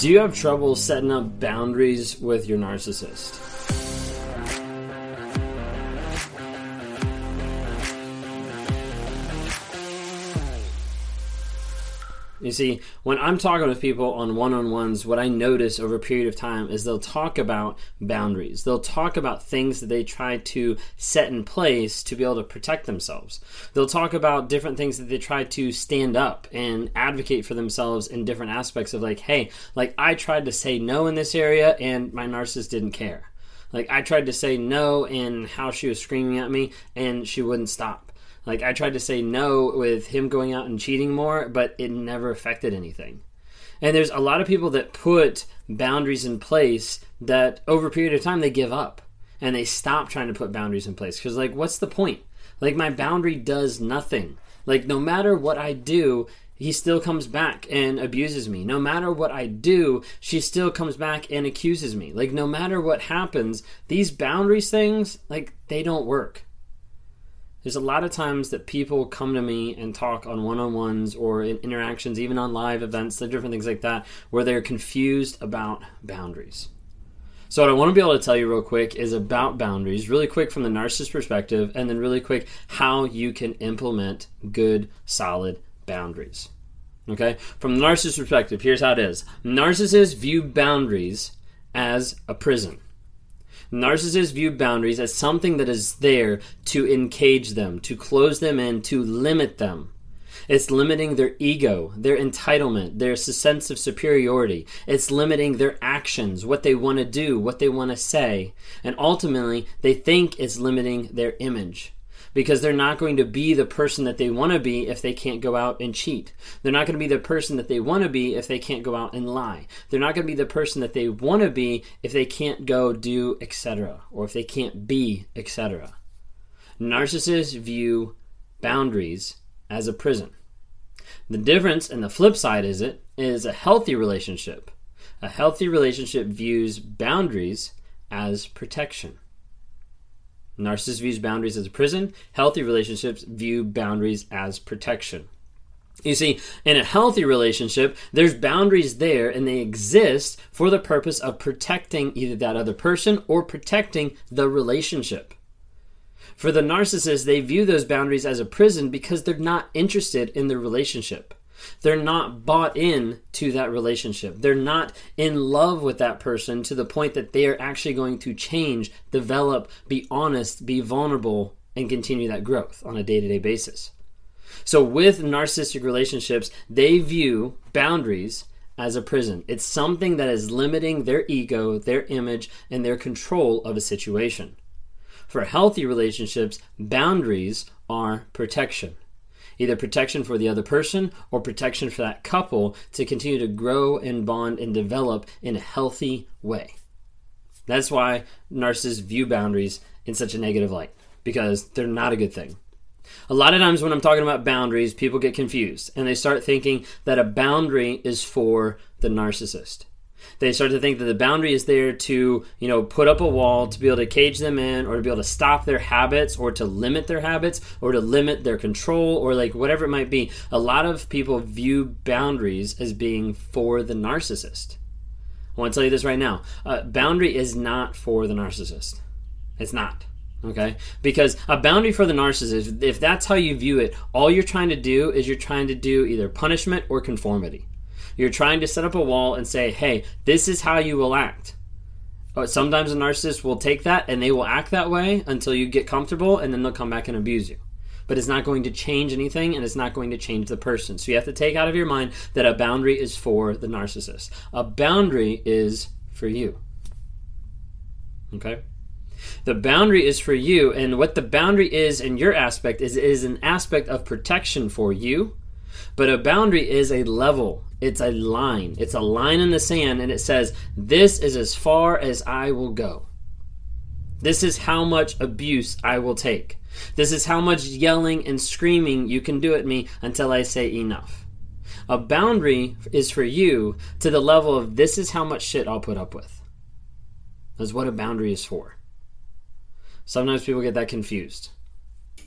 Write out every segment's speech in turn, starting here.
Do you have trouble setting up boundaries with your narcissist? You see, when I'm talking with people on one on ones, what I notice over a period of time is they'll talk about boundaries. They'll talk about things that they try to set in place to be able to protect themselves. They'll talk about different things that they try to stand up and advocate for themselves in different aspects of, like, hey, like I tried to say no in this area and my narcissist didn't care. Like I tried to say no in how she was screaming at me and she wouldn't stop like I tried to say no with him going out and cheating more, but it never affected anything. And there's a lot of people that put boundaries in place that over a period of time they give up and they stop trying to put boundaries in place because like what's the point? Like my boundary does nothing. Like no matter what I do, he still comes back and abuses me. No matter what I do, she still comes back and accuses me. Like no matter what happens, these boundaries things like they don't work there's a lot of times that people come to me and talk on one-on-ones or in interactions even on live events the different things like that where they're confused about boundaries. So what i want to be able to tell you real quick is about boundaries really quick from the narcissist perspective and then really quick how you can implement good solid boundaries. Okay? From the narcissist perspective here's how it is. Narcissists view boundaries as a prison Narcissists view boundaries as something that is there to encage them, to close them in, to limit them. It's limiting their ego, their entitlement, their sense of superiority. It's limiting their actions, what they want to do, what they want to say. And ultimately, they think it's limiting their image because they're not going to be the person that they want to be if they can't go out and cheat. They're not going to be the person that they want to be if they can't go out and lie. They're not going to be the person that they want to be if they can't go do etc. or if they can't be etc. Narcissists view boundaries as a prison. The difference and the flip side is it is a healthy relationship. A healthy relationship views boundaries as protection. Narcissists views boundaries as a prison. Healthy relationships view boundaries as protection. You see, in a healthy relationship, there's boundaries there and they exist for the purpose of protecting either that other person or protecting the relationship. For the narcissist, they view those boundaries as a prison because they're not interested in the relationship. They're not bought in to that relationship. They're not in love with that person to the point that they are actually going to change, develop, be honest, be vulnerable, and continue that growth on a day to day basis. So, with narcissistic relationships, they view boundaries as a prison. It's something that is limiting their ego, their image, and their control of a situation. For healthy relationships, boundaries are protection either protection for the other person or protection for that couple to continue to grow and bond and develop in a healthy way. That's why narcissists view boundaries in such a negative light because they're not a good thing. A lot of times when I'm talking about boundaries, people get confused and they start thinking that a boundary is for the narcissist. They start to think that the boundary is there to, you know, put up a wall to be able to cage them in or to be able to stop their habits or to limit their habits or to limit their control or like whatever it might be. A lot of people view boundaries as being for the narcissist. I want to tell you this right now. A boundary is not for the narcissist. It's not. Okay? Because a boundary for the narcissist, if that's how you view it, all you're trying to do is you're trying to do either punishment or conformity. You're trying to set up a wall and say, hey, this is how you will act. But sometimes a narcissist will take that and they will act that way until you get comfortable and then they'll come back and abuse you. But it's not going to change anything and it's not going to change the person. So you have to take out of your mind that a boundary is for the narcissist. A boundary is for you. Okay? The boundary is for you, and what the boundary is in your aspect is is an aspect of protection for you, but a boundary is a level It's a line. It's a line in the sand, and it says, This is as far as I will go. This is how much abuse I will take. This is how much yelling and screaming you can do at me until I say enough. A boundary is for you to the level of this is how much shit I'll put up with. That's what a boundary is for. Sometimes people get that confused.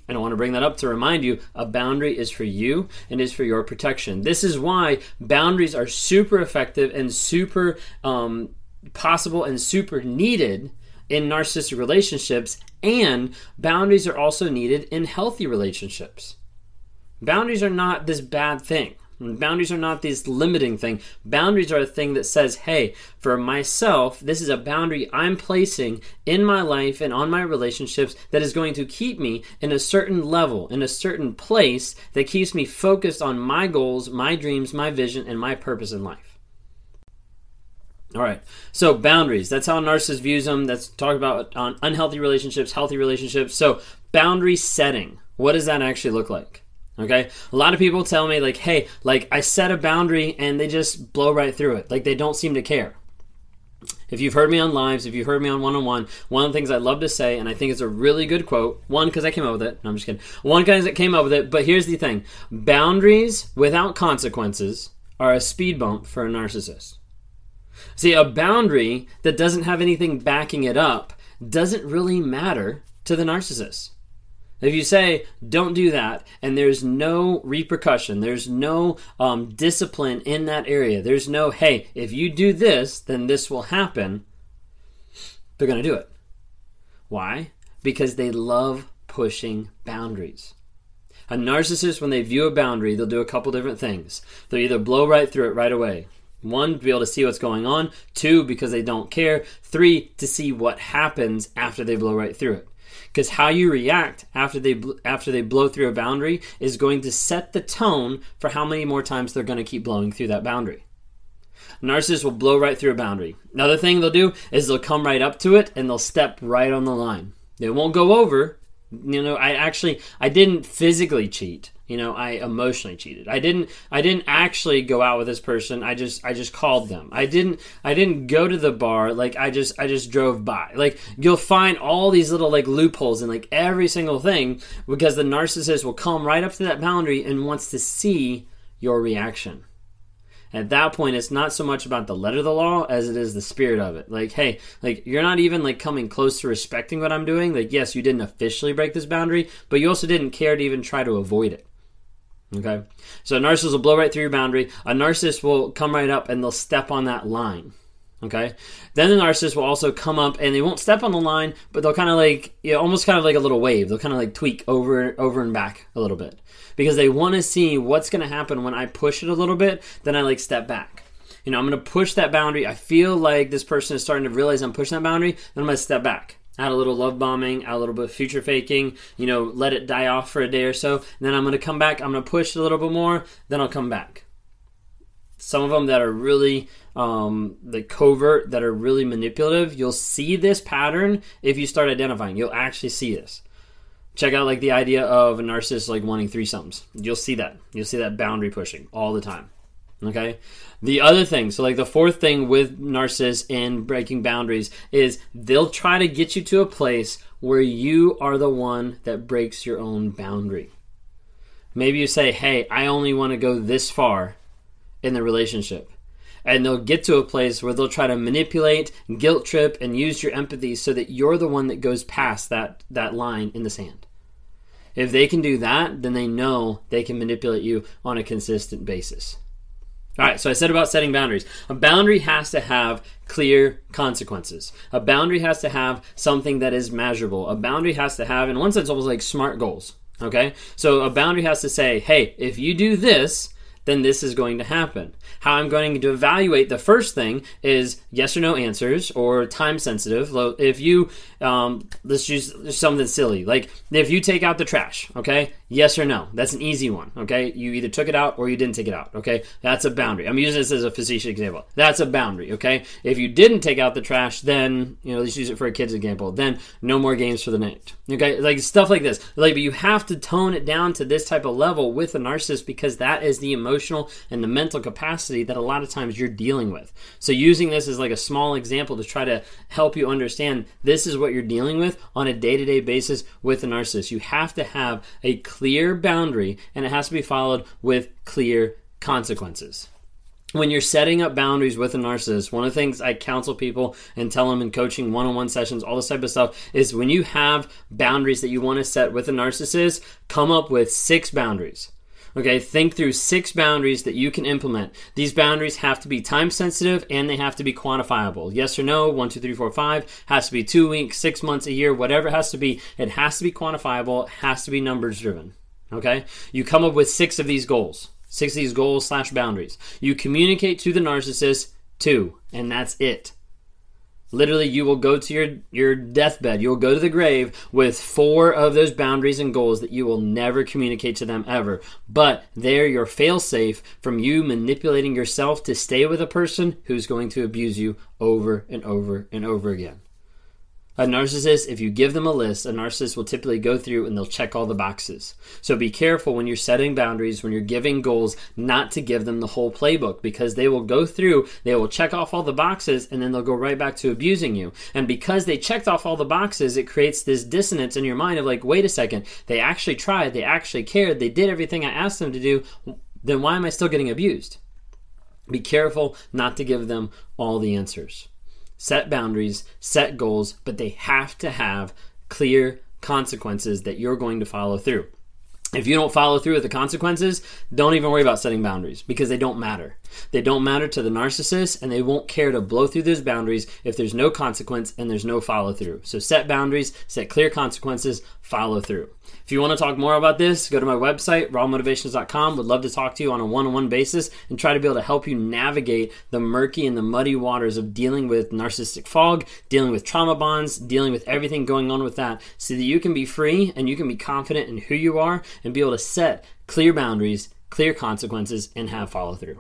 And I want to bring that up to remind you a boundary is for you and is for your protection. This is why boundaries are super effective and super um, possible and super needed in narcissistic relationships, and boundaries are also needed in healthy relationships. Boundaries are not this bad thing. Boundaries are not this limiting thing. Boundaries are a thing that says, hey, for myself, this is a boundary I'm placing in my life and on my relationships that is going to keep me in a certain level, in a certain place that keeps me focused on my goals, my dreams, my vision, and my purpose in life. All right. So boundaries. That's how narcissist views them. That's talk about on unhealthy relationships, healthy relationships. So boundary setting. What does that actually look like? Okay. A lot of people tell me like, hey, like I set a boundary and they just blow right through it. Like they don't seem to care. If you've heard me on lives, if you've heard me on one on one, one of the things I love to say, and I think it's a really good quote, one, because I came up with it. No, I'm just kidding. One, because I came up with it, but here's the thing boundaries without consequences are a speed bump for a narcissist. See, a boundary that doesn't have anything backing it up doesn't really matter to the narcissist. If you say, don't do that, and there's no repercussion, there's no um, discipline in that area, there's no, hey, if you do this, then this will happen, they're going to do it. Why? Because they love pushing boundaries. A narcissist, when they view a boundary, they'll do a couple different things. They'll either blow right through it right away. One, to be able to see what's going on. Two, because they don't care. Three, to see what happens after they blow right through it because how you react after they after they blow through a boundary is going to set the tone for how many more times they're going to keep blowing through that boundary. Narcissists will blow right through a boundary. Another thing they'll do is they'll come right up to it and they'll step right on the line. They won't go over. You know, I actually I didn't physically cheat you know i emotionally cheated. I didn't i didn't actually go out with this person. I just i just called them. I didn't i didn't go to the bar. Like i just i just drove by. Like you'll find all these little like loopholes in like every single thing because the narcissist will come right up to that boundary and wants to see your reaction. At that point it's not so much about the letter of the law as it is the spirit of it. Like hey like you're not even like coming close to respecting what i'm doing. Like yes you didn't officially break this boundary but you also didn't care to even try to avoid it Okay? So a narcissist will blow right through your boundary. A narcissist will come right up and they'll step on that line. Okay? Then the narcissist will also come up and they won't step on the line, but they'll kind of like, you know, almost kind of like a little wave. They'll kind of like tweak over over and back a little bit. Because they want to see what's going to happen when I push it a little bit, then I like step back. You know, I'm going to push that boundary. I feel like this person is starting to realize I'm pushing that boundary, then I'm going to step back add a little love bombing, add a little bit of future faking, you know, let it die off for a day or so. And then I'm going to come back, I'm going to push a little bit more, then I'll come back. Some of them that are really um, the covert, that are really manipulative, you'll see this pattern if you start identifying. You'll actually see this. Check out like the idea of a narcissist like wanting threesomes. You'll see that. You'll see that boundary pushing all the time. Okay. The other thing, so like the fourth thing with narcissists and breaking boundaries is they'll try to get you to a place where you are the one that breaks your own boundary. Maybe you say, hey, I only want to go this far in the relationship. And they'll get to a place where they'll try to manipulate, guilt trip, and use your empathy so that you're the one that goes past that, that line in the sand. If they can do that, then they know they can manipulate you on a consistent basis. All right, so I said about setting boundaries. A boundary has to have clear consequences. A boundary has to have something that is measurable. A boundary has to have, in one sense, almost like smart goals. Okay? So a boundary has to say, hey, if you do this, then this is going to happen. How I'm going to evaluate the first thing is yes or no answers or time sensitive. If you, um, let's use something silly, like if you take out the trash, okay, yes or no, that's an easy one, okay. You either took it out or you didn't take it out, okay. That's a boundary. I'm using this as a facetious example. That's a boundary, okay. If you didn't take out the trash, then you know let's use it for a kid's example. Then no more games for the night, okay. Like stuff like this. Like, but you have to tone it down to this type of level with a narcissist because that is the emotion emotional and the mental capacity that a lot of times you're dealing with. So, using this as like a small example to try to help you understand this is what you're dealing with on a day to day basis with a narcissist. You have to have a clear boundary and it has to be followed with clear consequences when you're setting up boundaries with a narcissist, one of the things I counsel people and tell them in coaching, one on one sessions, all this type of stuff is when you have boundaries that you want to set with a narcissist, come up with six boundaries. Okay, think through six boundaries that you can implement. These boundaries have to be time sensitive and they have to be quantifiable. Yes or no, one, two, three, four, five, has to be two weeks, six months, a year, whatever it has to be. It has to be quantifiable, it has to be numbers driven. Okay, you come up with six of these goals. Six of these goals slash boundaries. You communicate to the narcissist two, and that's it. Literally, you will go to your, your deathbed. You'll go to the grave with four of those boundaries and goals that you will never communicate to them ever. But they're your fail safe from you manipulating yourself to stay with a person who's going to abuse you over and over and over again. A narcissist, if you give them a list, a narcissist will typically go through and they'll check all the boxes. So be careful when you're setting boundaries, when you're giving goals, not to give them the whole playbook because they will go through, they will check off all the boxes, and then they'll go right back to abusing you. And because they checked off all the boxes, it creates this dissonance in your mind of like, wait a second, they actually tried, they actually cared, they did everything I asked them to do, then why am I still getting abused? Be careful not to give them all the answers set boundaries, set goals, but they have to have clear consequences that you're going to follow through. If you don't follow through with the consequences, don't even worry about setting boundaries because they don't matter. They don't matter to the narcissist and they won't care to blow through those boundaries if there's no consequence and there's no follow through. So set boundaries, set clear consequences, follow through. If you want to talk more about this, go to my website, rawmotivations.com. Would love to talk to you on a one on one basis and try to be able to help you navigate the murky and the muddy waters of dealing with narcissistic fog, dealing with trauma bonds, dealing with everything going on with that, so that you can be free and you can be confident in who you are and be able to set clear boundaries, clear consequences, and have follow through.